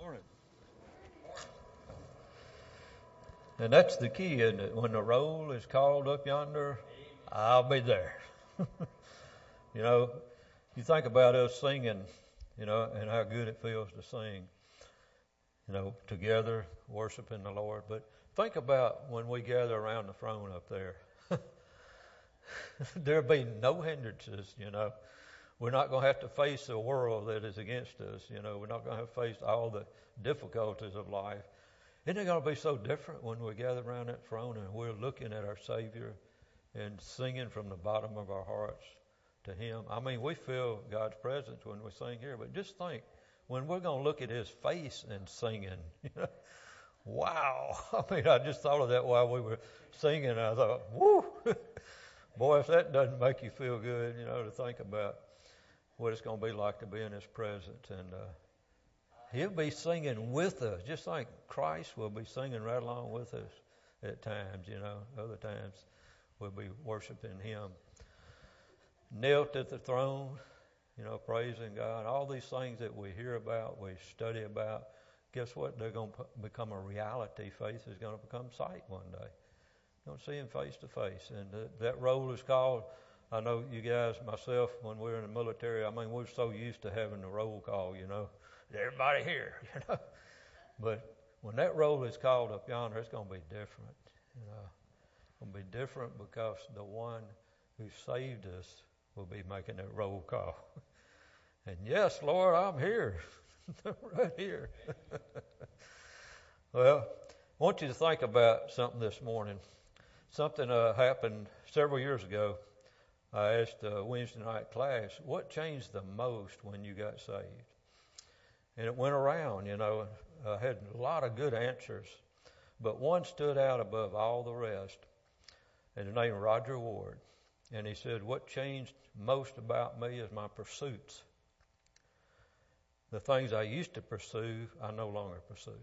Morning. And that's the key, isn't it? When the roll is called up yonder, I'll be there. you know, you think about us singing, you know, and how good it feels to sing, you know, together, worshiping the Lord. But think about when we gather around the throne up there. There'll be no hindrances, you know. We're not going to have to face the world that is against us, you know. We're not going to have to face all the difficulties of life. Isn't it going to be so different when we gather around that throne and we're looking at our Savior and singing from the bottom of our hearts to Him? I mean, we feel God's presence when we sing here, but just think when we're going to look at His face and singing. You know? Wow. I mean, I just thought of that while we were singing. I thought, whoo. Boy, if that doesn't make you feel good, you know, to think about what it's going to be like to be in His presence. And uh, He'll be singing with us, just like Christ will be singing right along with us at times, you know. Other times we'll be worshiping Him. Knelt at the throne, you know, praising God. All these things that we hear about, we study about, guess what? They're going to become a reality. Faith is going to become sight one day. You're going to see Him face to face. And that roll is called I know you guys, myself, when we were in the military, I mean, we are so used to having the roll call, you know, everybody here, you know. But when that roll is called up yonder, it's going to be different. You know, it's going to be different because the one who saved us will be making that roll call. and yes, Lord, I'm here, right here. well, I want you to think about something this morning. Something uh, happened several years ago. I asked the Wednesday night class, what changed the most when you got saved? And it went around, you know, I had a lot of good answers, but one stood out above all the rest, and his name was Roger Ward. And he said, What changed most about me is my pursuits. The things I used to pursue, I no longer pursue.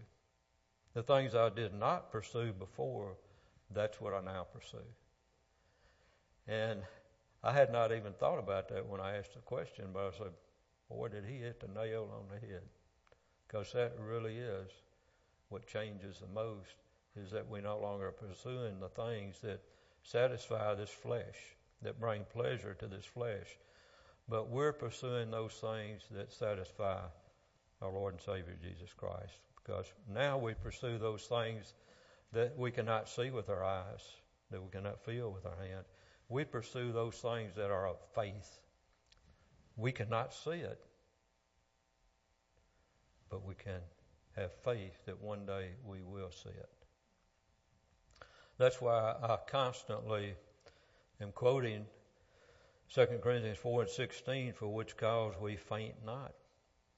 The things I did not pursue before, that's what I now pursue. And I had not even thought about that when I asked the question, but I said, boy, did he hit the nail on the head. Because that really is what changes the most, is that we no longer are pursuing the things that satisfy this flesh, that bring pleasure to this flesh, but we're pursuing those things that satisfy our Lord and Savior Jesus Christ. Because now we pursue those things that we cannot see with our eyes, that we cannot feel with our hands. We pursue those things that are of faith. We cannot see it, but we can have faith that one day we will see it. That's why I constantly am quoting 2 Corinthians 4 and 16, for which cause we faint not.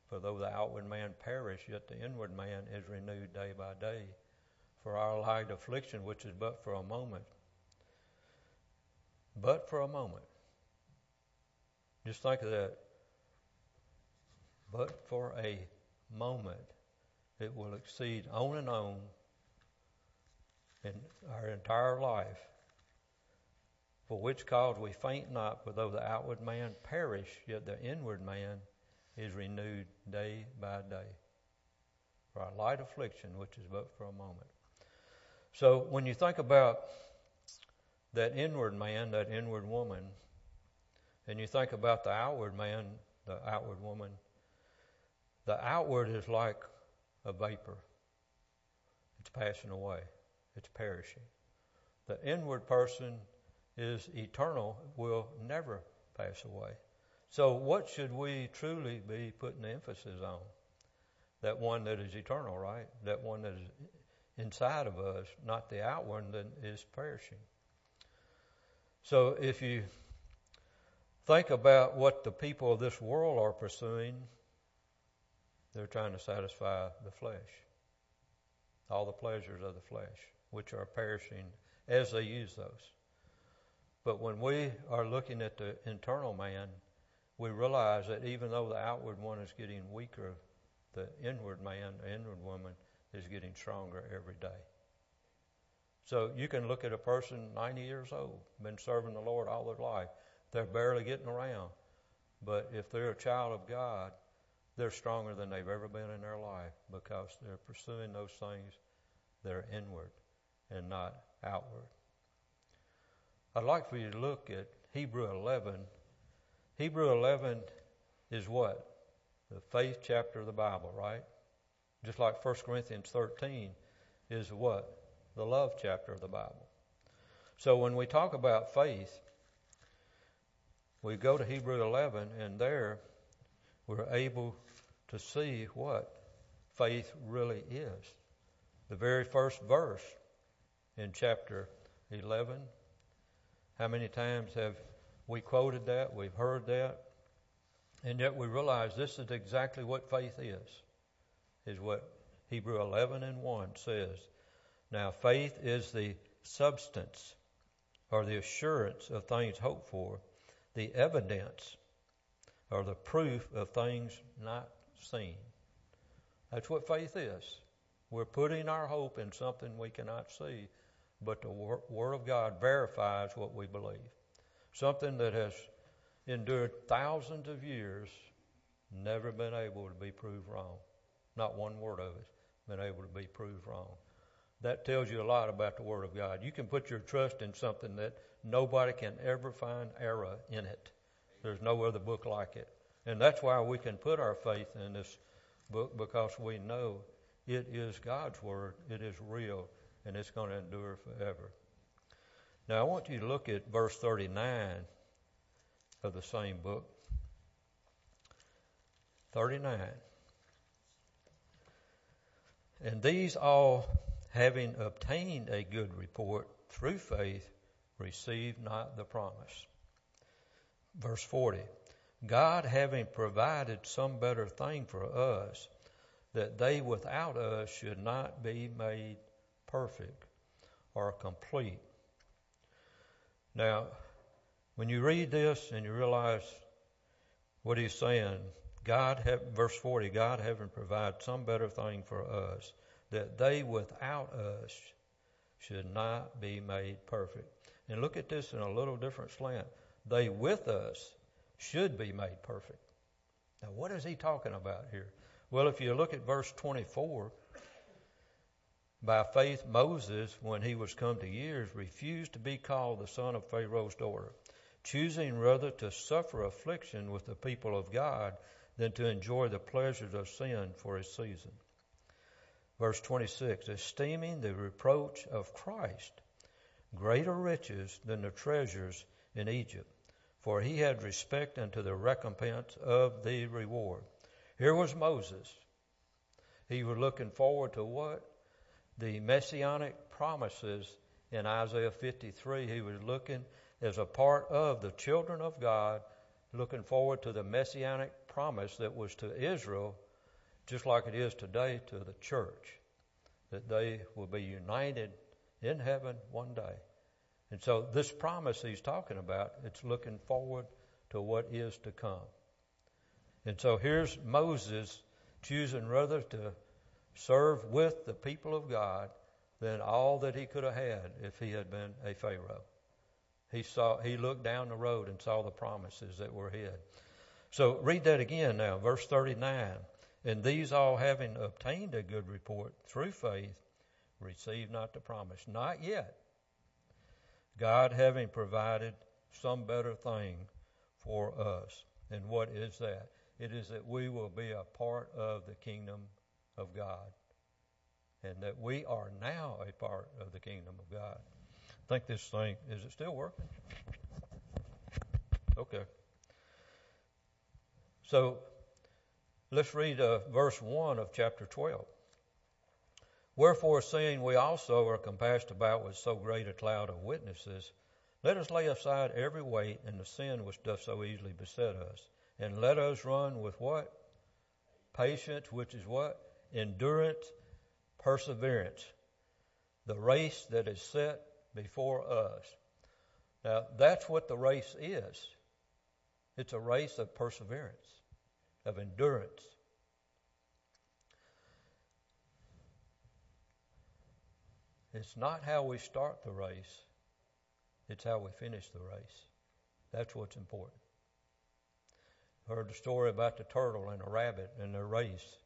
For though the outward man perish, yet the inward man is renewed day by day. For our light affliction, which is but for a moment, but for a moment. Just think of that. But for a moment, it will exceed on and on in our entire life. For which cause we faint not, for though the outward man perish, yet the inward man is renewed day by day. For our light affliction, which is but for a moment. So when you think about that inward man, that inward woman, and you think about the outward man, the outward woman, the outward is like a vapor. It's passing away. It's perishing. The inward person is eternal, will never pass away. So, what should we truly be putting emphasis on? That one that is eternal, right? That one that is inside of us, not the outward that is perishing. So if you think about what the people of this world are pursuing, they're trying to satisfy the flesh, all the pleasures of the flesh, which are perishing as they use those. But when we are looking at the internal man, we realize that even though the outward one is getting weaker, the inward man, the inward woman, is getting stronger every day. So you can look at a person 90 years old, been serving the Lord all their life. They're barely getting around. But if they're a child of God, they're stronger than they've ever been in their life because they're pursuing those things that are inward and not outward. I'd like for you to look at Hebrew 11. Hebrew 11 is what? The faith chapter of the Bible, right? Just like 1 Corinthians 13 is what? The love chapter of the Bible. So when we talk about faith, we go to Hebrew 11 and there we're able to see what faith really is. The very first verse in chapter 11. How many times have we quoted that? We've heard that. And yet we realize this is exactly what faith is, is what Hebrew 11 and 1 says. Now, faith is the substance or the assurance of things hoped for, the evidence or the proof of things not seen. That's what faith is. We're putting our hope in something we cannot see, but the Word of God verifies what we believe. Something that has endured thousands of years, never been able to be proved wrong. Not one word of it been able to be proved wrong. That tells you a lot about the Word of God. You can put your trust in something that nobody can ever find error in it. There's no other book like it. And that's why we can put our faith in this book because we know it is God's Word, it is real, and it's going to endure forever. Now, I want you to look at verse 39 of the same book. 39. And these all, having obtained a good report through faith, received not the promise. Verse 40. God having provided some better thing for us, that they without us should not be made perfect or complete. Now, when you read this and you realize what he's saying, God, have, verse 40, God having provided some better thing for us, that they without us should not be made perfect. And look at this in a little different slant. They with us should be made perfect. Now, what is he talking about here? Well, if you look at verse 24, by faith, Moses, when he was come to years, refused to be called the son of Pharaoh's daughter choosing rather to suffer affliction with the people of God than to enjoy the pleasures of sin for a season. Verse 26 Esteeming the reproach of Christ greater riches than the treasures in Egypt, for he had respect unto the recompense of the reward. Here was Moses. He was looking forward to what? The messianic promises in Isaiah 53. He was looking as a part of the children of God looking forward to the messianic promise that was to Israel, just like it is today to the church, that they will be united in heaven one day. And so this promise he's talking about, it's looking forward to what is to come. And so here's Moses choosing rather to serve with the people of God than all that he could have had if he had been a Pharaoh. He saw, he looked down the road and saw the promises that were ahead. So read that again now, verse 39. And these all having obtained a good report through faith, receive not the promise. Not yet. God having provided some better thing for us. And what is that? It is that we will be a part of the kingdom of God. And that we are now a part of the kingdom of God I think this thing, is it still working? Okay. So let's read uh, verse 1 of chapter 12. Wherefore, seeing we also are compassed about with so great a cloud of witnesses, let us lay aside every weight and the sin which doth so easily beset us, and let us run with what? Patience, which is what? Endurance, perseverance. The race that is set before us. Now, that's what the race is it's a race of perseverance, of endurance. It's not how we start the race, it's how we finish the race. That's what's important. heard the story about the turtle and the rabbit in their race.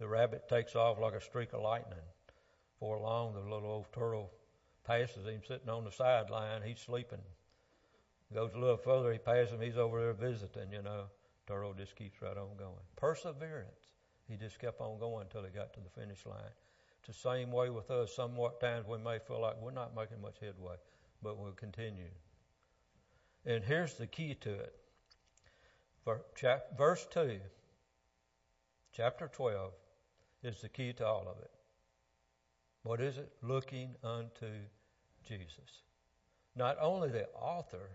The rabbit takes off like a streak of lightning. Before long, the little old turtle passes him sitting on the sideline. He's sleeping. Goes a little further, he passes him. He's over there visiting, you know. Turtle just keeps right on going. Perseverance. He just kept on going until he got to the finish line. It's the same way with us. Somewhat times we may feel like we're not making much headway, but we'll continue. And here's the key to it. Verse 2, chapter 12, is the key to all of it. What is it? Looking unto Jesus. Not only the author,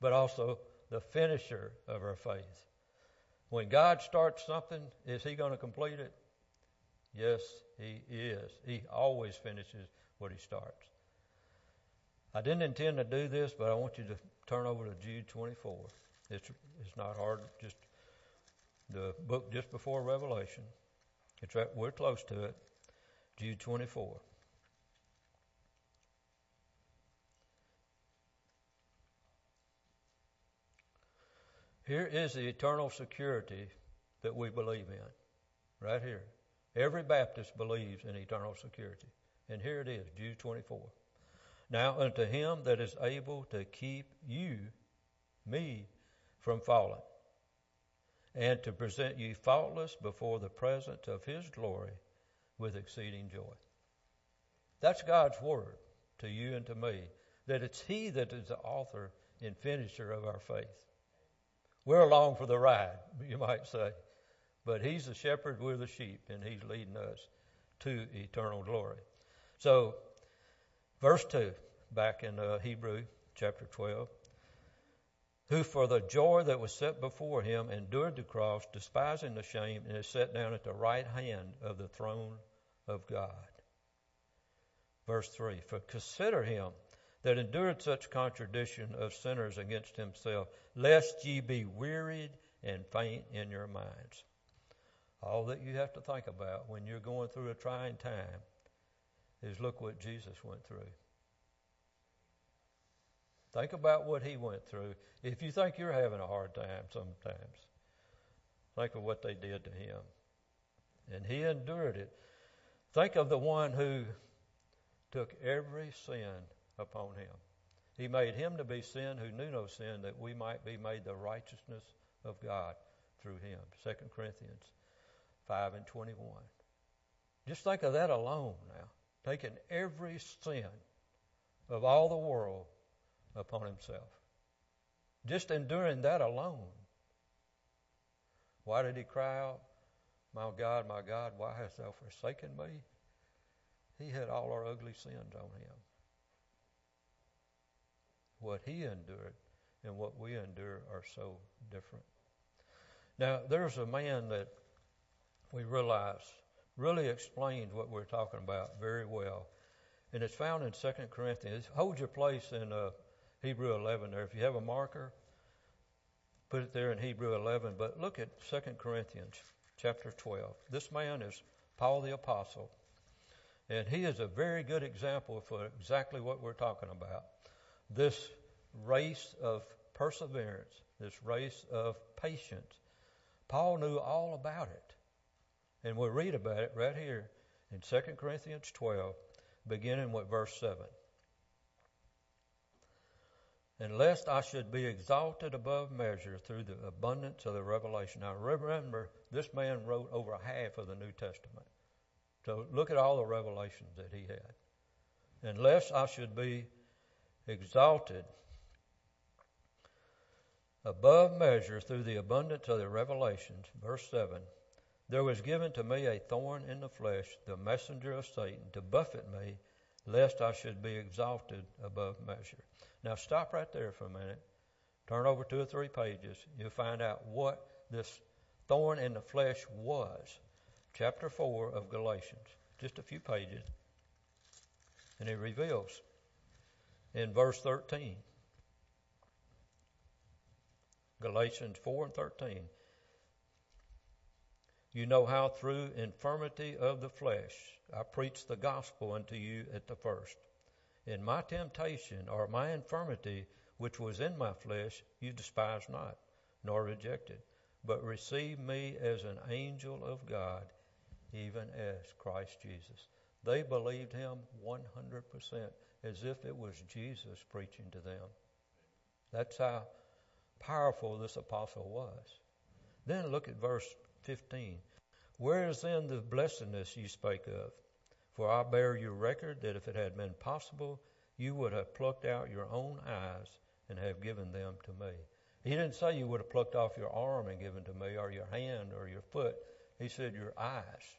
but also the finisher of our faith. When God starts something, is He going to complete it? Yes, He is. He always finishes what He starts. I didn't intend to do this, but I want you to turn over to Jude 24. It's, it's not hard, just the book just before Revelation. It's right, we're close to it. Jude 24. Here is the eternal security that we believe in. Right here. Every Baptist believes in eternal security. And here it is, Jude 24. Now unto him that is able to keep you, me, from falling, and to present you faultless before the presence of his glory with exceeding joy. That's God's word to you and to me, that it's he that is the author and finisher of our faith. We're along for the ride, you might say. But he's the shepherd, we're the sheep, and he's leading us to eternal glory. So, verse 2, back in uh, Hebrew chapter 12 who for the joy that was set before him endured the cross, despising the shame, and is set down at the right hand of the throne of God. Verse 3 For consider him that endured such contradiction of sinners against himself, lest ye be wearied and faint in your minds. All that you have to think about when you're going through a trying time is look what Jesus went through. Think about what he went through. If you think you're having a hard time sometimes, think of what they did to him. And he endured it. Think of the one who took every sin upon him. He made him to be sin who knew no sin that we might be made the righteousness of God through him. 2 Corinthians 5 and 21. Just think of that alone now. Taking every sin of all the world upon himself. Just enduring that alone. Why did he cry out, My God, my God, why hast thou forsaken me? He had all our ugly sins on him. What he endured and what we endure are so different. Now, there's a man that we realize really explains what we're talking about very well. And it's found in 2 Corinthians. Hold your place in uh, Hebrew 11 there. If you have a marker, put it there in Hebrew 11. But look at 2 Corinthians chapter 12. This man is Paul the Apostle. And he is a very good example for exactly what we're talking about. This race of perseverance, this race of patience. Paul knew all about it. And we'll read about it right here in 2 Corinthians 12, beginning with verse 7 and lest I should be exalted above measure through the abundance of the revelation. Now remember, this man wrote over half of the New Testament. So look at all the revelations that he had. And lest I should be exalted above measure through the abundance of the revelations. Verse 7 There was given to me a thorn in the flesh, the messenger of Satan, to buffet me, lest I should be exalted above measure. Now stop right there for a minute. Turn over two or three pages. You'll find out what this thorn in the flesh was. Chapter 4 of Galatians. Just a few pages. And it reveals in verse 13. Galatians 4 and 13. You know how through infirmity of the flesh I preached the gospel unto you at the first in my temptation or my infirmity which was in my flesh, you despised not, nor rejected. but received me as an angel of God, even as Christ Jesus. They believed him 100% as if it was Jesus preaching to them. That's how powerful this apostle was. Then look at verse 15. Where is then the blessedness you spake of? For I bear you record that if it had been possible, you would have plucked out your own eyes and have given them to me. He didn't say you would have plucked off your arm and given to me, or your hand, or your foot. He said your eyes.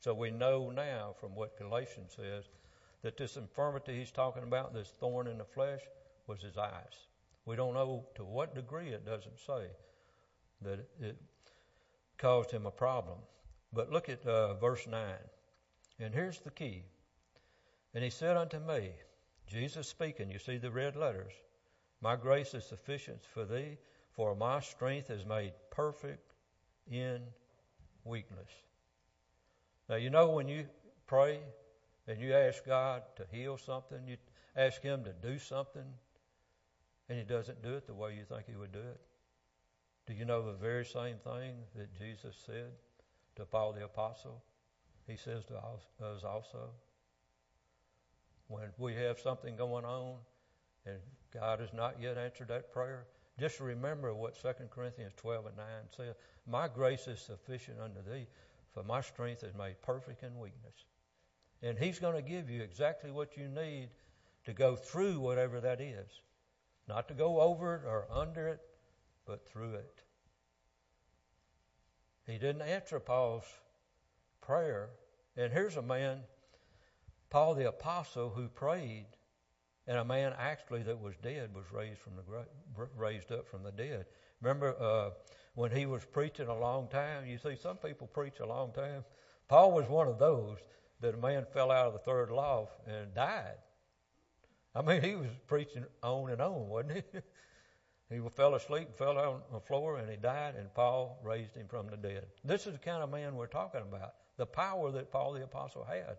So we know now from what Galatians says that this infirmity he's talking about, this thorn in the flesh, was his eyes. We don't know to what degree it doesn't say that it caused him a problem. But look at uh, verse 9. And here's the key. And he said unto me, Jesus speaking, you see the red letters, My grace is sufficient for thee, for my strength is made perfect in weakness. Now, you know when you pray and you ask God to heal something, you ask Him to do something, and He doesn't do it the way you think He would do it. Do you know the very same thing that Jesus said to Paul the Apostle? He says to us also. When we have something going on and God has not yet answered that prayer, just remember what 2 Corinthians 12 and 9 says. My grace is sufficient unto thee, for my strength is made perfect in weakness. And He's going to give you exactly what you need to go through whatever that is. Not to go over it or under it, but through it. He didn't answer Paul's prayer. And here's a man, Paul the Apostle, who prayed, and a man actually that was dead was raised from the raised up from the dead. Remember uh, when he was preaching a long time? You see, some people preach a long time. Paul was one of those that a man fell out of the third loft and died. I mean, he was preaching on and on, wasn't he? he fell asleep, fell on the floor, and he died, and Paul raised him from the dead. This is the kind of man we're talking about, the power that Paul the Apostle had.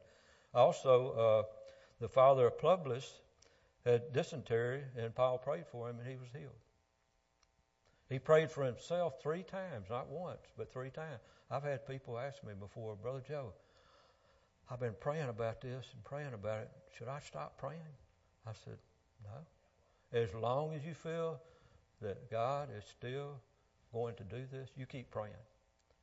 Also, uh, the father of Publius had dysentery, and Paul prayed for him, and he was healed. He prayed for himself three times, not once, but three times. I've had people ask me before, Brother Joe, I've been praying about this and praying about it. Should I stop praying? I said, No. As long as you feel that God is still going to do this, you keep praying.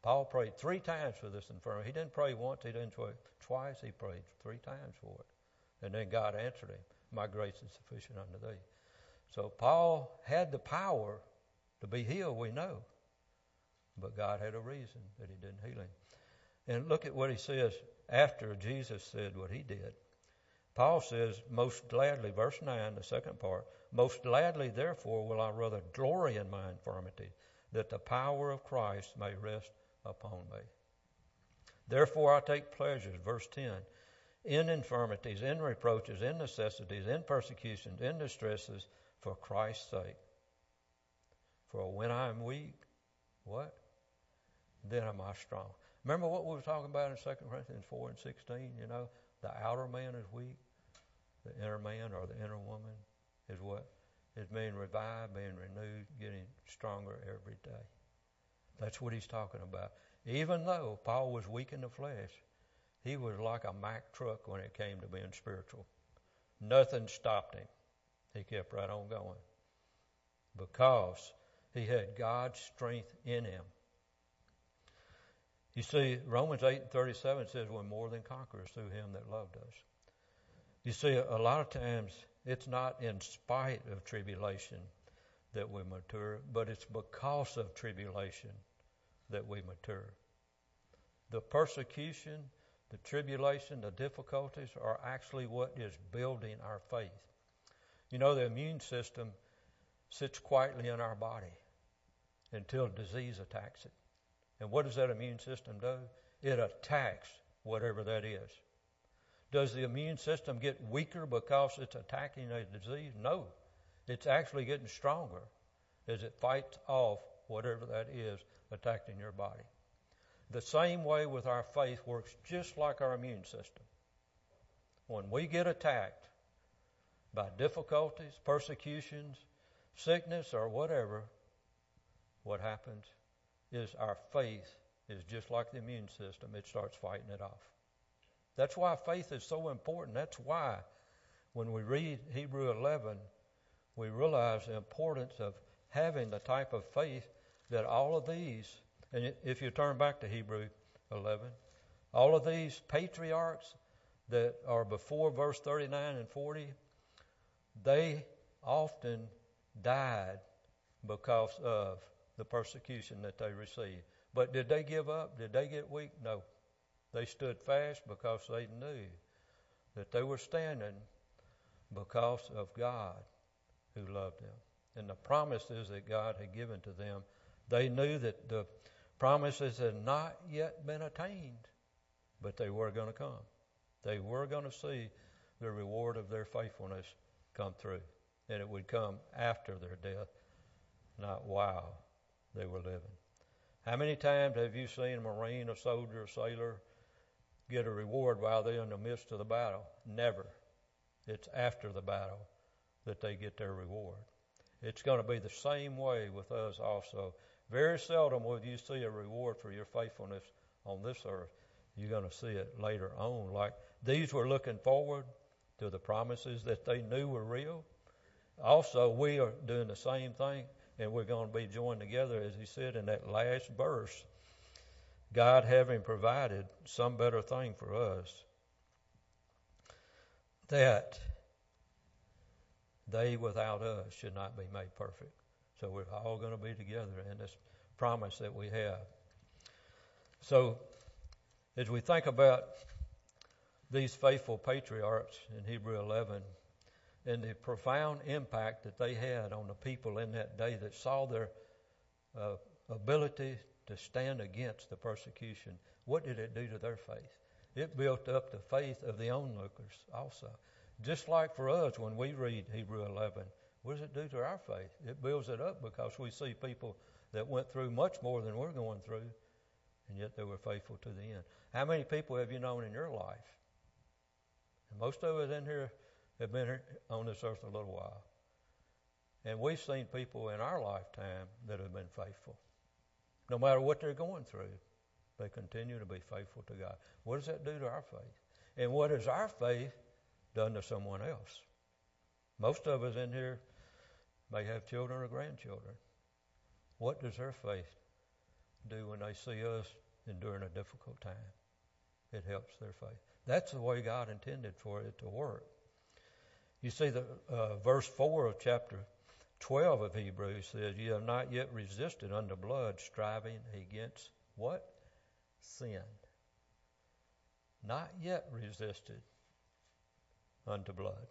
Paul prayed three times for this infirmity. He didn't pray once, he didn't pray twice, he prayed three times for it. And then God answered him, My grace is sufficient unto thee. So Paul had the power to be healed, we know. But God had a reason that he didn't heal him. And look at what he says after Jesus said what he did. Paul says, Most gladly, verse 9, the second part, most gladly, therefore, will I rather glory in my infirmity, that the power of Christ may rest upon me. Therefore, I take pleasure, verse 10, in infirmities, in reproaches, in necessities, in persecutions, in distresses, for Christ's sake. For when I am weak, what? Then am I strong. Remember what we were talking about in 2 Corinthians 4 and 16? You know, the outer man is weak, the inner man or the inner woman is what? Is being revived, being renewed, getting stronger every day. That's what he's talking about. Even though Paul was weak in the flesh, he was like a Mack truck when it came to being spiritual. Nothing stopped him. He kept right on going because he had God's strength in him. You see, Romans 8 and 37 says we're more than conquerors through him that loved us. You see, a lot of times it's not in spite of tribulation that we mature, but it's because of tribulation that we mature. The persecution, the tribulation, the difficulties are actually what is building our faith. You know, the immune system sits quietly in our body until disease attacks it. And what does that immune system do? It attacks whatever that is. Does the immune system get weaker because it's attacking a disease? No. It's actually getting stronger as it fights off whatever that is attacking your body. The same way with our faith works just like our immune system. When we get attacked by difficulties, persecutions, sickness, or whatever, what happens? Is our faith is just like the immune system, it starts fighting it off. That's why faith is so important. That's why when we read Hebrew 11, we realize the importance of having the type of faith that all of these, and if you turn back to Hebrew 11, all of these patriarchs that are before verse 39 and 40, they often died because of the persecution that they received. But did they give up? Did they get weak? No. They stood fast because they knew that they were standing because of God who loved them and the promises that God had given to them. They knew that the promises had not yet been attained, but they were going to come. They were going to see the reward of their faithfulness come through. And it would come after their death, not while they were living. How many times have you seen a Marine, a soldier, a sailor get a reward while they're in the midst of the battle? Never. It's after the battle that they get their reward. It's going to be the same way with us also. Very seldom will you see a reward for your faithfulness on this earth. You're going to see it later on. Like these were looking forward to the promises that they knew were real. Also, we are doing the same thing, and we're going to be joined together, as he said in that last verse. God having provided some better thing for us, that they without us should not be made perfect. So we're all going to be together in this promise that we have. So, as we think about these faithful patriarchs in Hebrew 11 and the profound impact that they had on the people in that day that saw their uh, ability to stand against the persecution, what did it do to their faith? It built up the faith of the onlookers also. Just like for us when we read Hebrew 11, what does it do to our faith? It builds it up because we see people that went through much more than we're going through, and yet they were faithful to the end. How many people have you known in your life? And most of us in here have been on this earth a little while. And we've seen people in our lifetime that have been faithful. No matter what they're going through, they continue to be faithful to God. What does that do to our faith? And what has our faith done to someone else? Most of us in here may have children or grandchildren. What does their faith do when they see us enduring a difficult time? It helps their faith. That's the way God intended for it to work. You see, the uh, verse 4 of chapter 12 of Hebrews says, You have not yet resisted unto blood, striving against what? Sin. Not yet resisted unto blood.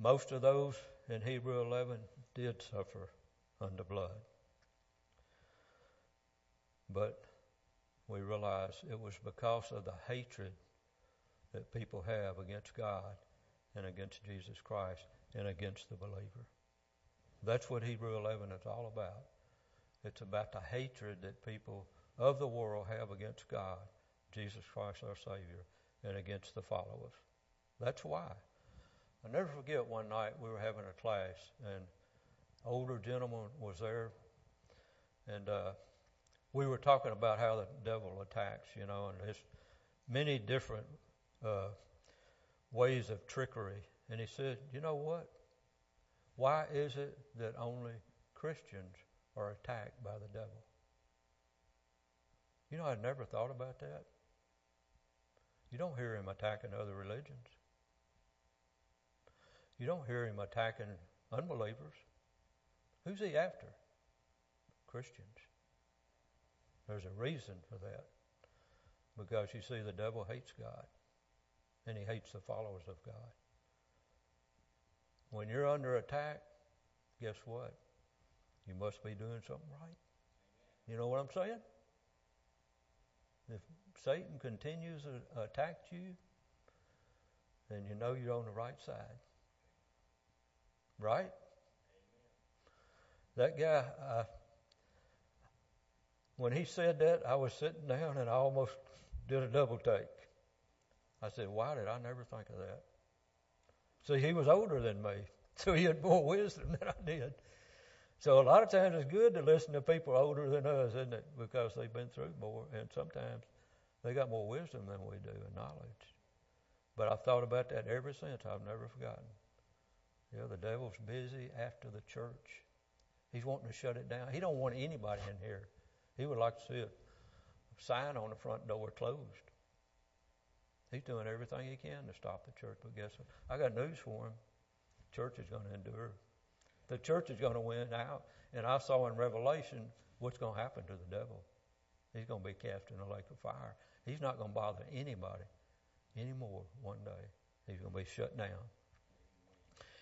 Most of those in Hebrew 11 did suffer unto blood. But we realize it was because of the hatred that people have against God and against Jesus Christ and against the believer. That's what Hebrew 11 is all about. It's about the hatred that people of the world have against God, Jesus Christ our Savior, and against the followers. That's why. i never forget one night we were having a class, and older gentleman was there, and uh, we were talking about how the devil attacks, you know, and there's many different uh, ways of trickery. And he said, you know what? Why is it that only Christians are attacked by the devil? You know, I'd never thought about that. You don't hear him attacking other religions. You don't hear him attacking unbelievers. Who's he after? Christians. There's a reason for that. Because you see, the devil hates God, and he hates the followers of God. When you're under attack, guess what? You must be doing something right. You know what I'm saying? If Satan continues to attack you, then you know you're on the right side. Right? That guy, uh, when he said that, I was sitting down and I almost did a double take. I said, Why did I never think of that? See, he was older than me, so he had more wisdom than I did. So a lot of times it's good to listen to people older than us, isn't it? Because they've been through more, and sometimes they got more wisdom than we do and knowledge. But I've thought about that ever since. I've never forgotten. Yeah, the devil's busy after the church. He's wanting to shut it down. He don't want anybody in here. He would like to see a sign on the front door closed. He's doing everything he can to stop the church. But guess what? I got news for him. The church is going to endure. The church is going to win out. And I saw in Revelation what's going to happen to the devil. He's going to be cast in a lake of fire. He's not going to bother anybody anymore one day. He's going to be shut down.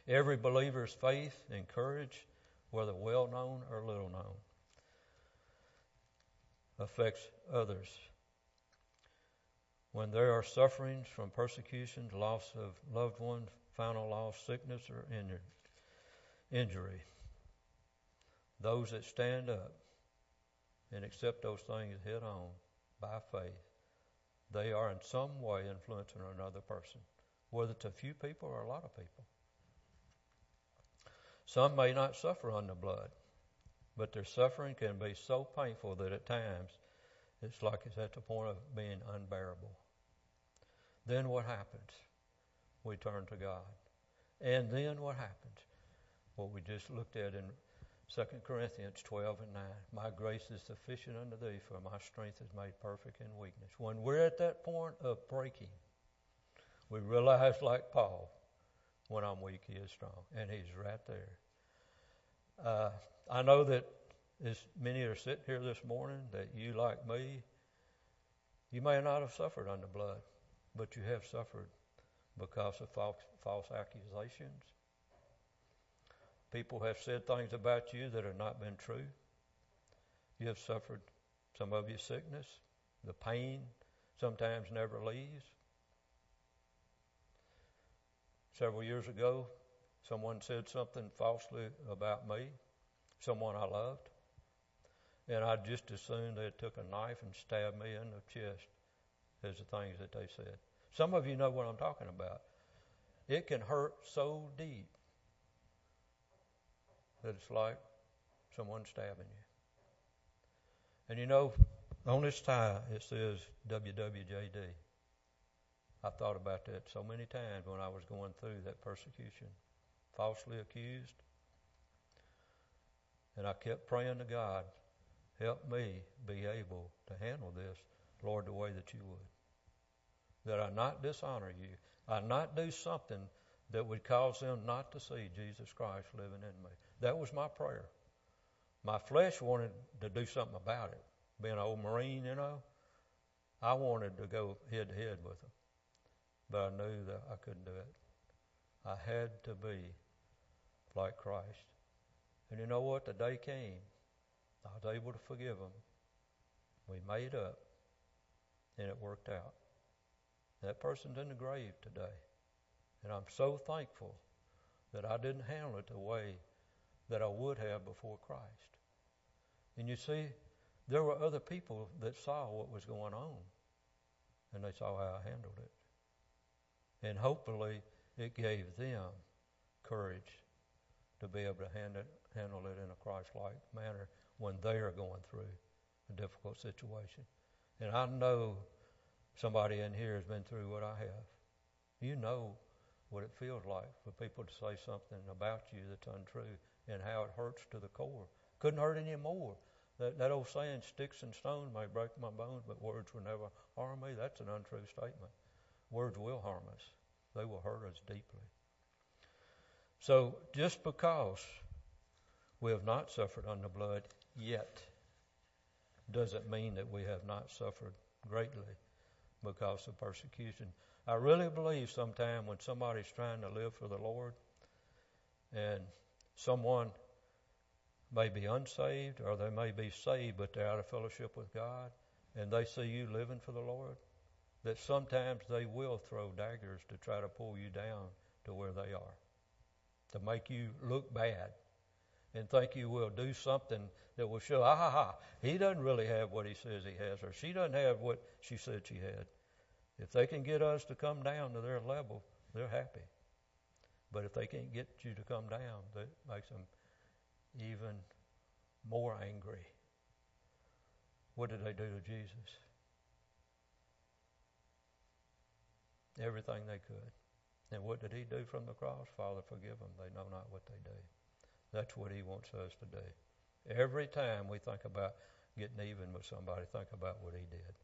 Every believer's faith and courage, whether well known or little known, affects others. When there are sufferings from persecutions, loss of loved ones, final loss, sickness, or injury, those that stand up and accept those things head on by faith, they are in some way influencing another person, whether it's a few people or a lot of people. Some may not suffer under blood, but their suffering can be so painful that at times it's like it's at the point of being unbearable. Then what happens? We turn to God. And then what happens? What we just looked at in 2 Corinthians 12 and 9. My grace is sufficient unto thee, for my strength is made perfect in weakness. When we're at that point of breaking, we realize, like Paul, when I'm weak, he is strong. And he's right there. Uh, I know that as many are sitting here this morning, that you, like me, you may not have suffered under blood, but you have suffered because of false, false accusations, People have said things about you that have not been true. You have suffered some of your sickness. The pain sometimes never leaves. Several years ago, someone said something falsely about me, someone I loved, and I just assumed they took a knife and stabbed me in the chest as the things that they said. Some of you know what I'm talking about. It can hurt so deep that it's like someone stabbing you. And you know, on this tie it says WWJD. I thought about that so many times when I was going through that persecution, falsely accused. And I kept praying to God, help me be able to handle this, Lord, the way that you would. That I not dishonor you. I not do something that would cause them not to see Jesus Christ living in me. That was my prayer. My flesh wanted to do something about it. Being an old Marine, you know, I wanted to go head to head with them. But I knew that I couldn't do it. I had to be like Christ. And you know what? The day came. I was able to forgive them. We made up. And it worked out. That person's in the grave today. And I'm so thankful that I didn't handle it the way that I would have before Christ. And you see, there were other people that saw what was going on, and they saw how I handled it. And hopefully, it gave them courage to be able to handle it, handle it in a Christ-like manner when they are going through a difficult situation. And I know somebody in here has been through what I have. You know what it feels like for people to say something about you that's untrue and how it hurts to the core. Couldn't hurt any more. That, that old saying, sticks and stones may break my bones, but words will never harm me, that's an untrue statement. Words will harm us. They will hurt us deeply. So just because we have not suffered under blood yet doesn't mean that we have not suffered greatly because of persecution. I really believe sometime when somebody's trying to live for the Lord and someone may be unsaved or they may be saved but they're out of fellowship with God and they see you living for the Lord, that sometimes they will throw daggers to try to pull you down to where they are, to make you look bad and think you will do something that will show, ah ha ha, he doesn't really have what he says he has or she doesn't have what she said she had. If they can get us to come down to their level, they're happy. But if they can't get you to come down, that makes them even more angry. What did they do to Jesus? Everything they could. And what did he do from the cross? Father, forgive them. They know not what they do. That's what he wants us to do. Every time we think about getting even with somebody, think about what he did.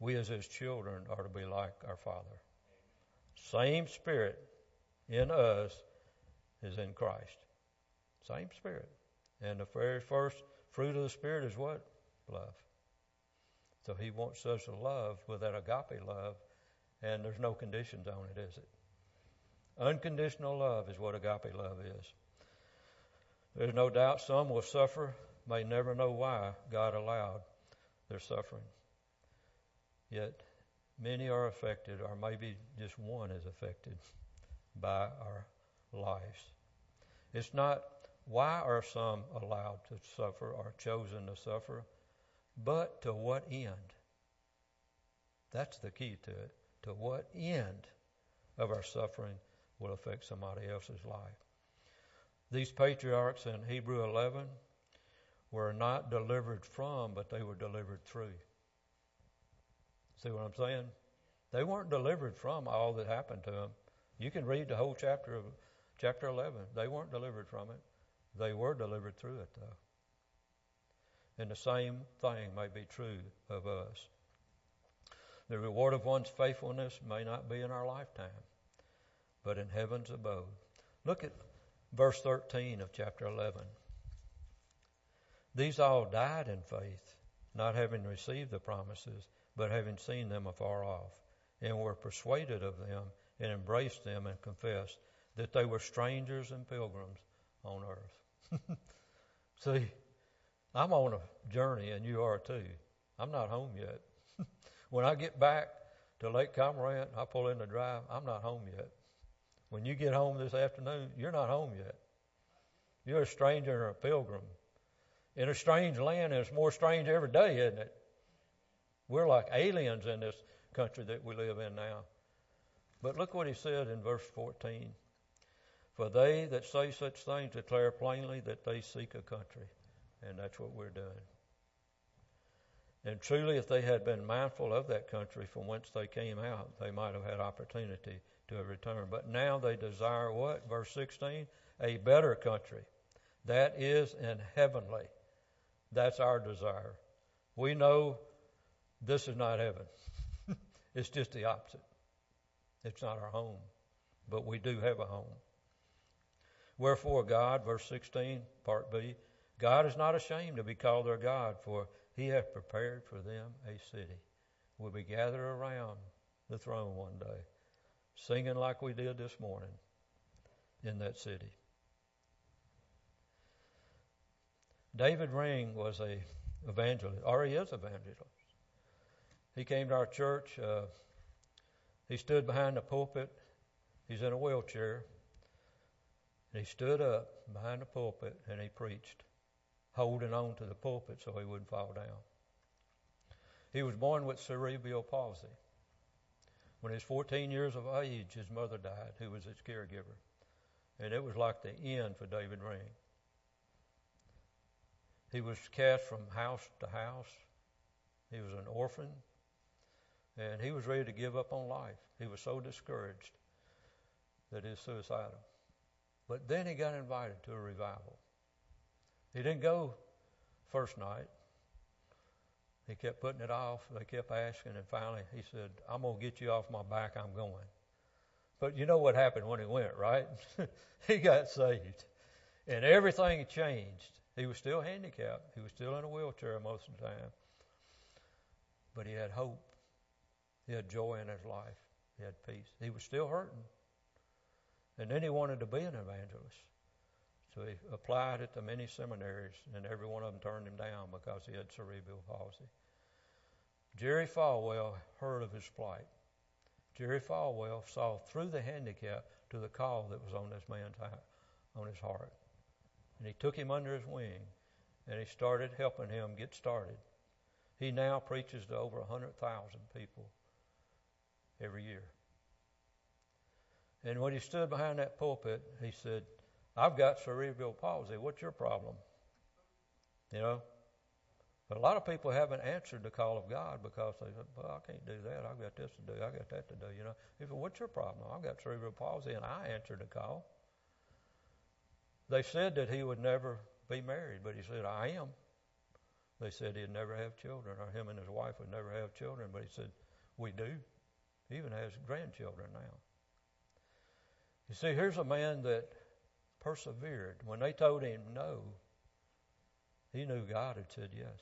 We as his children are to be like our Father. Same spirit in us is in Christ. Same spirit. And the very first fruit of the Spirit is what? Love. So he wants us to love with that agape love, and there's no conditions on it, is it? Unconditional love is what agape love is. There's no doubt some will suffer, may never know why God allowed their suffering. Yet many are affected, or maybe just one is affected by our lives. It's not why are some allowed to suffer or chosen to suffer, but to what end? That's the key to it. To what end of our suffering will affect somebody else's life? These patriarchs in Hebrew 11 were not delivered from, but they were delivered through. See what I'm saying? They weren't delivered from all that happened to them. You can read the whole chapter of chapter 11. They weren't delivered from it. They were delivered through it, though. And the same thing may be true of us. The reward of one's faithfulness may not be in our lifetime, but in heaven's abode. Look at verse 13 of chapter 11. These all died in faith, not having received the promises, but having seen them afar off, and were persuaded of them, and embraced them, and confessed that they were strangers and pilgrims on earth. See, I'm on a journey, and you are too. I'm not home yet. when I get back to Lake Cormorant, I pull in the drive. I'm not home yet. When you get home this afternoon, you're not home yet. You're a stranger and a pilgrim in a strange land, and it's more strange every day, isn't it? We're like aliens in this country that we live in now. But look what he said in verse 14. For they that say such things declare plainly that they seek a country. And that's what we're doing. And truly, if they had been mindful of that country from whence they came out, they might have had opportunity to a return. But now they desire what? Verse 16? A better country. That is in heavenly. That's our desire. We know this is not heaven. it's just the opposite. It's not our home. But we do have a home. Wherefore God, verse 16, part B, God is not ashamed to be called their God, for he hath prepared for them a city. We'll be gathered around the throne one day, singing like we did this morning in that city. David Ring was a evangelist, or he is evangelist. He came to our church. Uh, he stood behind the pulpit. He's in a wheelchair. And he stood up behind the pulpit and he preached, holding on to the pulpit so he wouldn't fall down. He was born with cerebral palsy. When he was 14 years of age, his mother died, who was his caregiver. And it was like the end for David Ring. He was cast from house to house. He was an orphan. And he was ready to give up on life. He was so discouraged that he was suicidal. But then he got invited to a revival. He didn't go first night. He kept putting it off. They kept asking, and finally he said, I'm going to get you off my back. I'm going. But you know what happened when he went, right? he got saved. And everything changed. He was still handicapped. He was still in a wheelchair most of the time. But he had hope. He had joy in his life. He had peace. He was still hurting. And then he wanted to be an evangelist. So he applied it to many seminaries, and every one of them turned him down because he had cerebral palsy. Jerry Falwell heard of his plight. Jerry Falwell saw through the handicap to the call that was on this man's on his heart. And he took him under his wing, and he started helping him get started. He now preaches to over 100,000 people every year. And when he stood behind that pulpit, he said, I've got cerebral palsy. What's your problem? You know? But a lot of people haven't answered the call of God because they said, well, I can't do that. I've got this to do. I've got that to do. You know, if what's your problem? I've got cerebral palsy and I answered the call. They said that he would never be married, but he said, I am. They said he'd never have children, or him and his wife would never have children, but he said, We do. He even has grandchildren now. You see, here's a man that persevered. When they told him no, he knew God had said yes.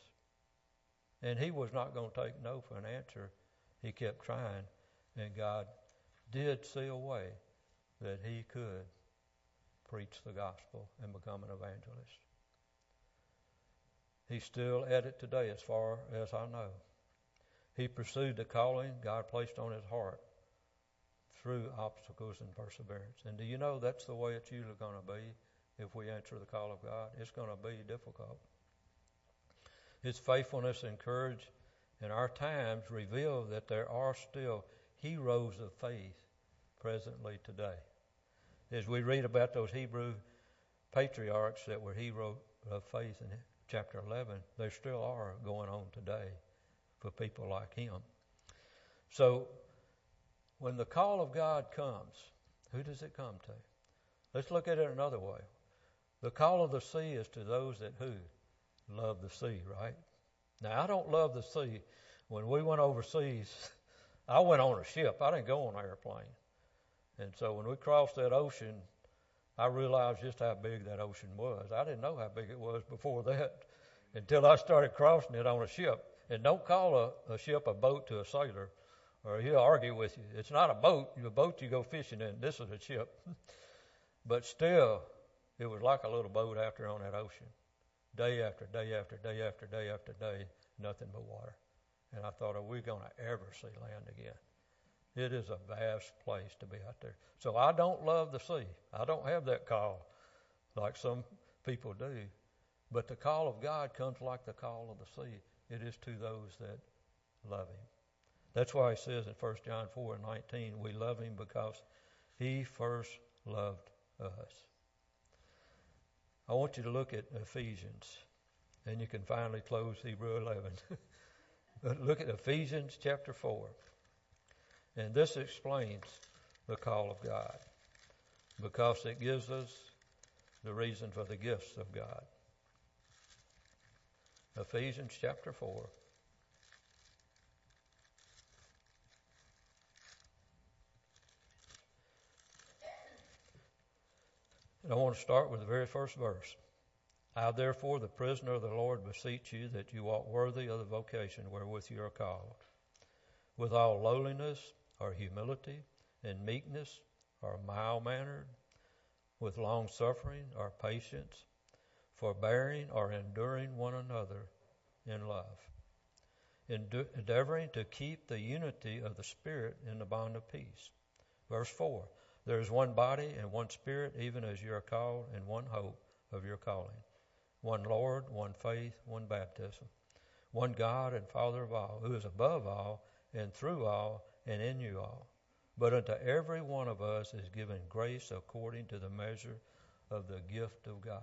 And he was not going to take no for an answer. He kept trying, and God did see a way that he could preach the gospel and become an evangelist. He's still at it today, as far as I know. He pursued the calling God placed on his heart through obstacles and perseverance. And do you know that's the way it's usually going to be if we answer the call of God? It's going to be difficult. His faithfulness and courage in our times reveal that there are still heroes of faith presently today. As we read about those Hebrew patriarchs that were heroes of faith in chapter 11, there still are going on today for people like him. So when the call of God comes, who does it come to? Let's look at it another way. The call of the sea is to those that who? Love the sea, right? Now, I don't love the sea. When we went overseas, I went on a ship. I didn't go on an airplane. And so when we crossed that ocean, I realized just how big that ocean was. I didn't know how big it was before that until I started crossing it on a ship. And don't call a, a ship a boat to a sailor or he'll argue with you. It's not a boat. A boat you go fishing in. This is a ship. but still, it was like a little boat out there on that ocean. Day after day after day after day after day, nothing but water. And I thought, are we going to ever see land again? It is a vast place to be out there. So I don't love the sea. I don't have that call like some people do. But the call of God comes like the call of the sea. It is to those that love Him. That's why he says in 1 John 4 and 19, we love him because he first loved us. I want you to look at Ephesians, and you can finally close Hebrew 11. but look at Ephesians chapter 4. And this explains the call of God because it gives us the reason for the gifts of God. Ephesians chapter 4. And I want to start with the very first verse. I, therefore, the prisoner of the Lord, beseech you that you walk worthy of the vocation wherewith you are called, with all lowliness or humility and meekness or mild mannered, with long suffering or patience, forbearing or enduring one another in love, endeavoring to keep the unity of the Spirit in the bond of peace. Verse 4 there is one body and one spirit, even as you are called, and one hope of your calling. One Lord, one faith, one baptism. One God and Father of all, who is above all, and through all, and in you all. But unto every one of us is given grace according to the measure of the gift of God.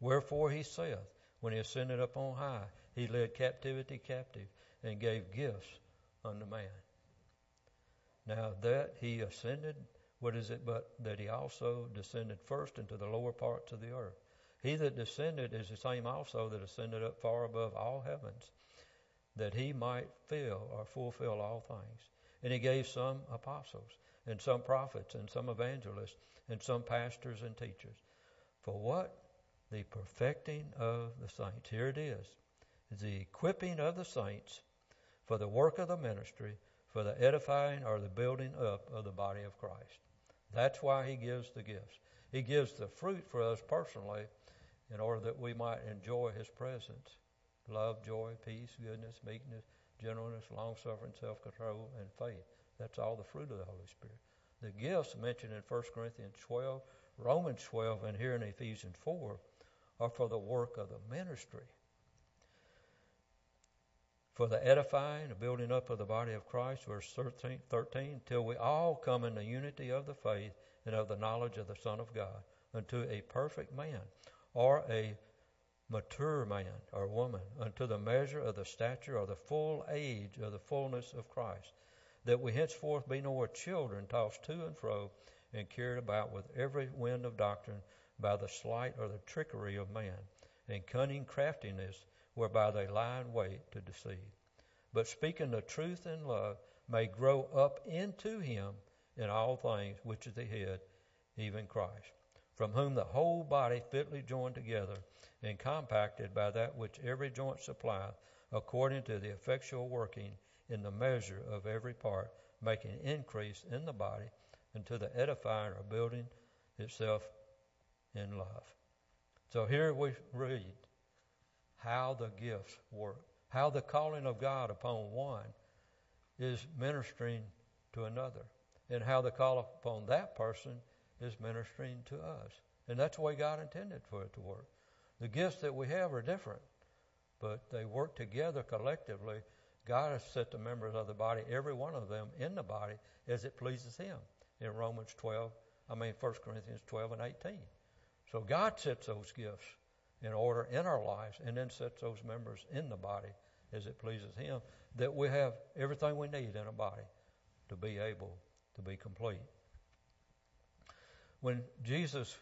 Wherefore he saith, when he ascended up on high, he led captivity captive, and gave gifts unto man. Now that he ascended, what is it but that he also descended first into the lower parts of the earth? He that descended is the same also that ascended up far above all heavens, that he might fill or fulfill all things. And he gave some apostles, and some prophets, and some evangelists, and some pastors and teachers. For what? The perfecting of the saints. Here it is. The equipping of the saints for the work of the ministry for the edifying or the building up of the body of Christ. That's why he gives the gifts. He gives the fruit for us personally in order that we might enjoy his presence. Love, joy, peace, goodness, meekness, gentleness, long suffering, self control, and faith. That's all the fruit of the Holy Spirit. The gifts mentioned in 1 Corinthians 12, Romans 12, and here in Ephesians 4 are for the work of the ministry for the edifying, the building up of the body of Christ, verse 13, 13, till we all come in the unity of the faith and of the knowledge of the Son of God, unto a perfect man, or a mature man or woman, unto the measure of the stature or the full age of the fullness of Christ, that we henceforth be no more children tossed to and fro and carried about with every wind of doctrine by the sleight or the trickery of man, and cunning craftiness whereby they lie in wait to deceive. But speaking the truth in love may grow up into him in all things, which is the head, even Christ, from whom the whole body fitly joined together and compacted by that which every joint supplieth, according to the effectual working in the measure of every part, making increase in the body unto the edifying or building itself in love. So here we read how the gifts work, how the calling of God upon one is ministering to another, and how the call upon that person is ministering to us. And that's the way God intended for it to work. The gifts that we have are different, but they work together collectively. God has set the members of the body, every one of them in the body, as it pleases Him. In Romans 12, I mean 1 Corinthians 12 and 18. So God sets those gifts in order in our lives and then sets those members in the body as it pleases Him, that we have everything we need in a body to be able to be complete. When Jesus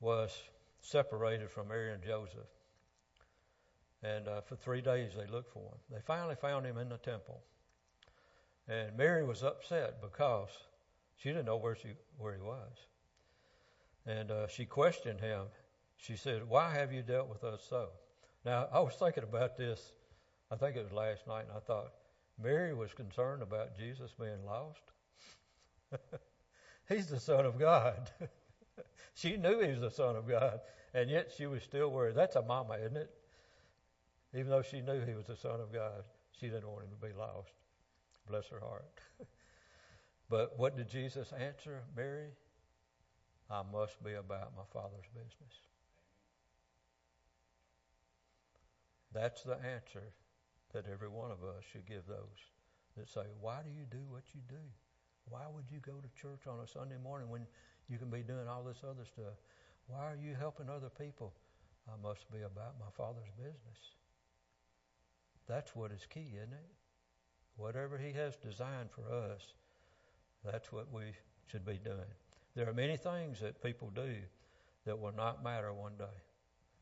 was separated from Mary and Joseph, and uh, for three days they looked for him, they finally found him in the temple. And Mary was upset because she didn't know where, she, where he was. And uh, she questioned him. She said, Why have you dealt with us so? Now, I was thinking about this, I think it was last night, and I thought, Mary was concerned about Jesus being lost. He's the Son of God. she knew he was the Son of God, and yet she was still worried. That's a mama, isn't it? Even though she knew he was the Son of God, she didn't want him to be lost. Bless her heart. but what did Jesus answer Mary? I must be about my Father's business. That's the answer that every one of us should give those that say, Why do you do what you do? Why would you go to church on a Sunday morning when you can be doing all this other stuff? Why are you helping other people? I must be about my Father's business. That's what is key, isn't it? Whatever He has designed for us, that's what we should be doing. There are many things that people do that will not matter one day.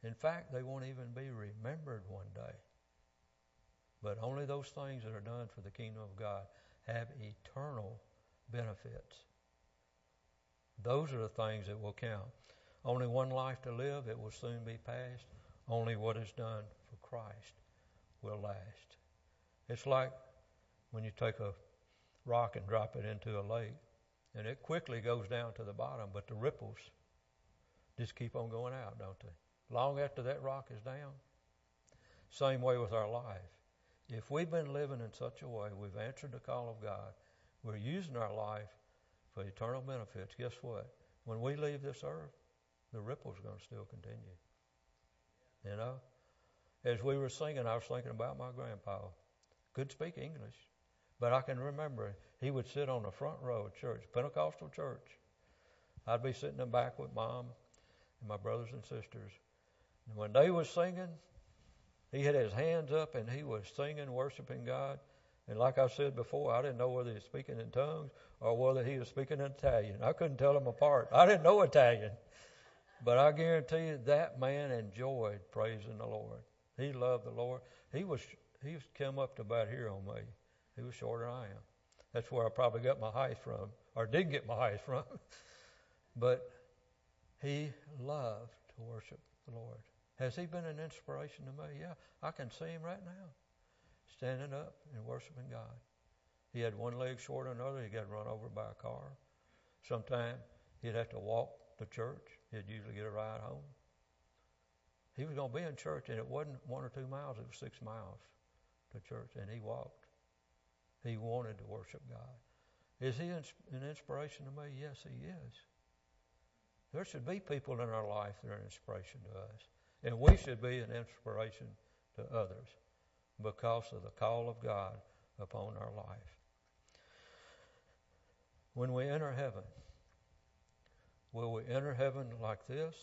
In fact, they won't even be remembered one day. But only those things that are done for the kingdom of God have eternal benefits. Those are the things that will count. Only one life to live, it will soon be past. Only what is done for Christ will last. It's like when you take a rock and drop it into a lake, and it quickly goes down to the bottom, but the ripples just keep on going out, don't they? Long after that rock is down. Same way with our life. If we've been living in such a way, we've answered the call of God, we're using our life for eternal benefits, guess what? When we leave this earth, the ripple's going to still continue. You know? As we were singing, I was thinking about my grandpa. Could speak English, but I can remember he would sit on the front row of church, Pentecostal church. I'd be sitting in back with mom and my brothers and sisters. And when they was singing, he had his hands up and he was singing, worshiping God. And like I said before, I didn't know whether he was speaking in tongues or whether he was speaking in Italian. I couldn't tell them apart. I didn't know Italian. But I guarantee you that man enjoyed praising the Lord. He loved the Lord. He was he came up to about here on me. He was shorter than I am. That's where I probably got my height from, or did get my height from. but he loved to worship the Lord. Has he been an inspiration to me? Yeah, I can see him right now standing up and worshiping God. He had one leg shorter than another. He got run over by a car. Sometimes he'd have to walk to church. He'd usually get a ride home. He was going to be in church, and it wasn't one or two miles, it was six miles to church, and he walked. He wanted to worship God. Is he an inspiration to me? Yes, he is. There should be people in our life that are an inspiration to us, and we should be an inspiration to others because of the call of God upon our life. When we enter heaven, Will we enter heaven like this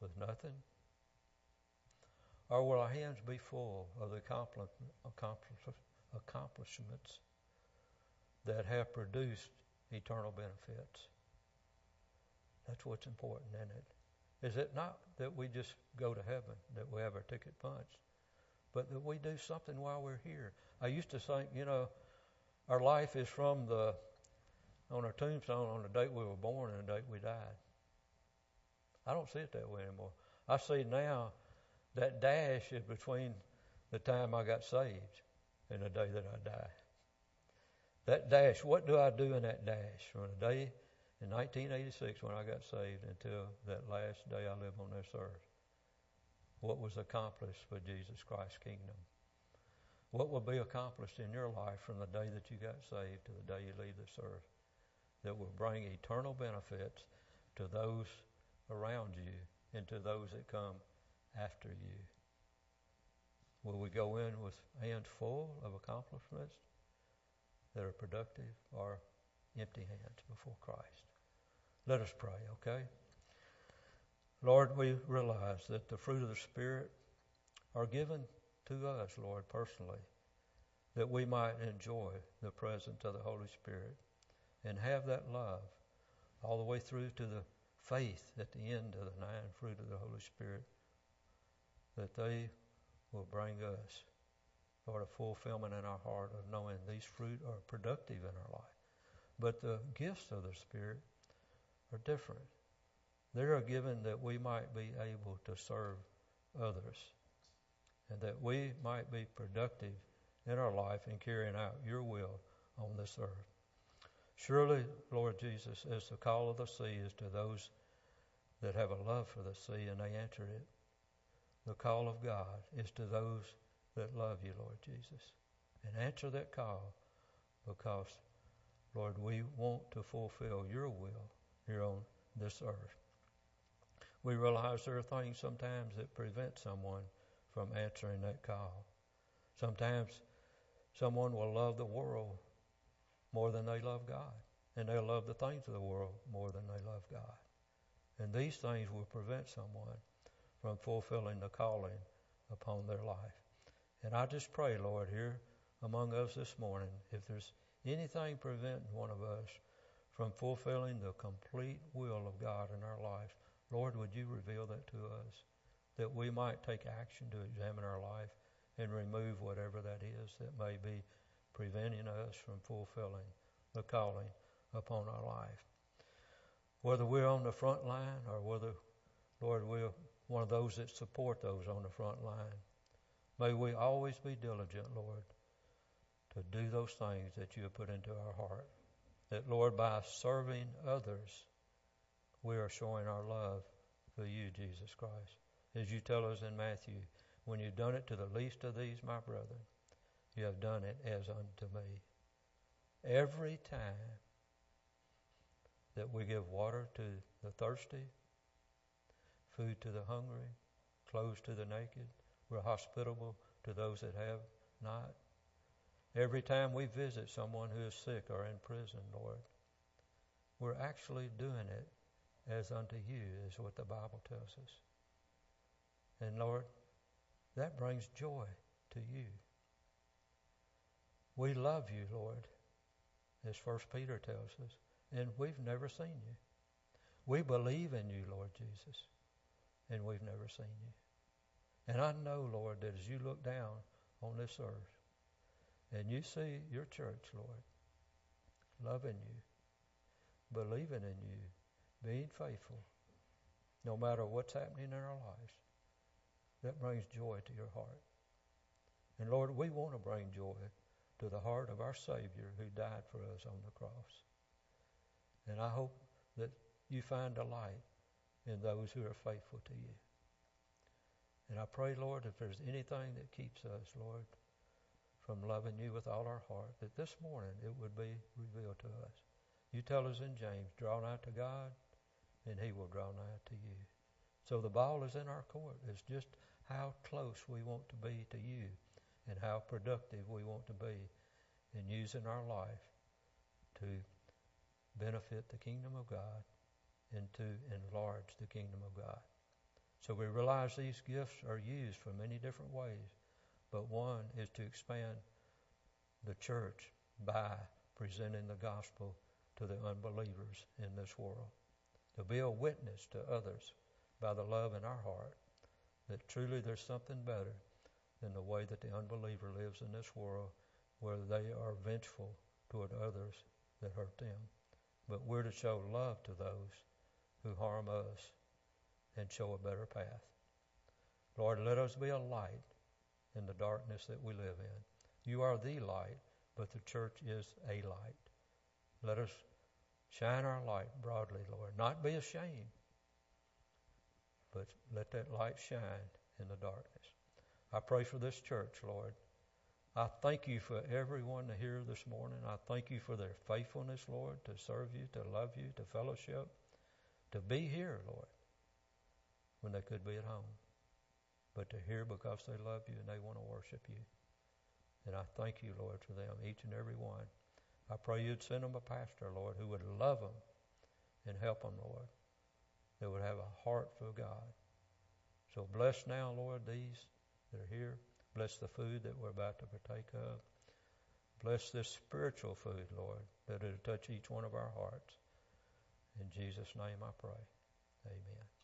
with nothing? Or will our hands be full of the accomplishments that have produced eternal benefits? That's what's important, isn't it? Is it not that we just go to heaven, that we have our ticket punched, but that we do something while we're here? I used to think, you know, our life is from the on our tombstone on the date we were born and the date we died. I don't see it that way anymore. I see now that dash is between the time I got saved and the day that I die. That dash, what do I do in that dash from the day in 1986 when I got saved until that last day I live on this earth? What was accomplished for Jesus Christ's kingdom? What will be accomplished in your life from the day that you got saved to the day you leave this earth that will bring eternal benefits to those around you and to those that come after you? Will we go in with hands full of accomplishments that are productive or empty hands before Christ? Let us pray, okay? Lord, we realize that the fruit of the Spirit are given to us, Lord, personally, that we might enjoy the presence of the Holy Spirit and have that love all the way through to the faith at the end of the nine fruit of the Holy Spirit, that they will bring us, Lord, a fulfillment in our heart of knowing these fruit are productive in our life. But the gifts of the Spirit are different. They are given that we might be able to serve others and that we might be productive in our life in carrying out your will on this earth. Surely, Lord Jesus, as the call of the sea is to those that have a love for the sea and they enter it, the call of God is to those that love you, Lord Jesus. And answer that call because, Lord, we want to fulfill your will here on this earth. We realize there are things sometimes that prevent someone from answering that call. Sometimes someone will love the world more than they love God, and they'll love the things of the world more than they love God. And these things will prevent someone from fulfilling the calling upon their life. And I just pray, Lord, here among us this morning, if there's anything preventing one of us from fulfilling the complete will of God in our life, Lord, would you reveal that to us? that we might take action to examine our life and remove whatever that is that may be preventing us from fulfilling the calling upon our life. Whether we're on the front line or whether, Lord, we're one of those that support those on the front line, may we always be diligent, Lord, to do those things that you have put into our heart. That, Lord, by serving others, we are showing our love for you, Jesus Christ as you tell us in Matthew, when you've done it to the least of these, my brethren, you have done it as unto me. Every time that we give water to the thirsty, food to the hungry, clothes to the naked, we're hospitable to those that have not. Every time we visit someone who is sick or in prison, Lord, we're actually doing it as unto you, is what the Bible tells us. And Lord, that brings joy to you. We love you, Lord, as First Peter tells us, and we've never seen you. We believe in you, Lord Jesus, and we've never seen you. And I know, Lord, that as you look down on this earth and you see your church, Lord, loving you, believing in you, being faithful, no matter what's happening in our lives, that brings joy to your heart. And Lord, we want to bring joy to the heart of our Savior who died for us on the cross. And I hope that you find delight in those who are faithful to you. And I pray, Lord, if there's anything that keeps us, Lord, from loving you with all our heart, that this morning it would be revealed to us. You tell us in James, draw nigh to God, and he will draw nigh to you. So the ball is in our court. It's just how close we want to be to you and how productive we want to be in using our life to benefit the kingdom of God and to enlarge the kingdom of God. So we realize these gifts are used for many different ways, but one is to expand the church by presenting the gospel to the unbelievers in this world. To be a witness to others by the love in our heart that truly there's something better than the way that the unbeliever lives in this world where they are vengeful toward others that hurt them. But we're to show love to those who harm us and show a better path. Lord, let us be a light in the darkness that we live in. You are the light, but the church is a light. Let us shine our light broadly, Lord. Not be ashamed, but let that light shine in the darkness. I pray for this church, Lord. I thank you for everyone here this morning. I thank you for their faithfulness, Lord, to serve you, to love you, to fellowship, to be here, Lord, when they could be at home. But to hear because they love you and they want to worship you. And I thank you, Lord, for them, each and every one. I pray you'd send them a pastor, Lord, who would love them and help them, Lord. that would have a heart for God. So bless now, Lord, these that are here. Bless the food that we're about to partake of. Bless this spiritual food, Lord, that it'll touch each one of our hearts. In Jesus' name I pray. Amen.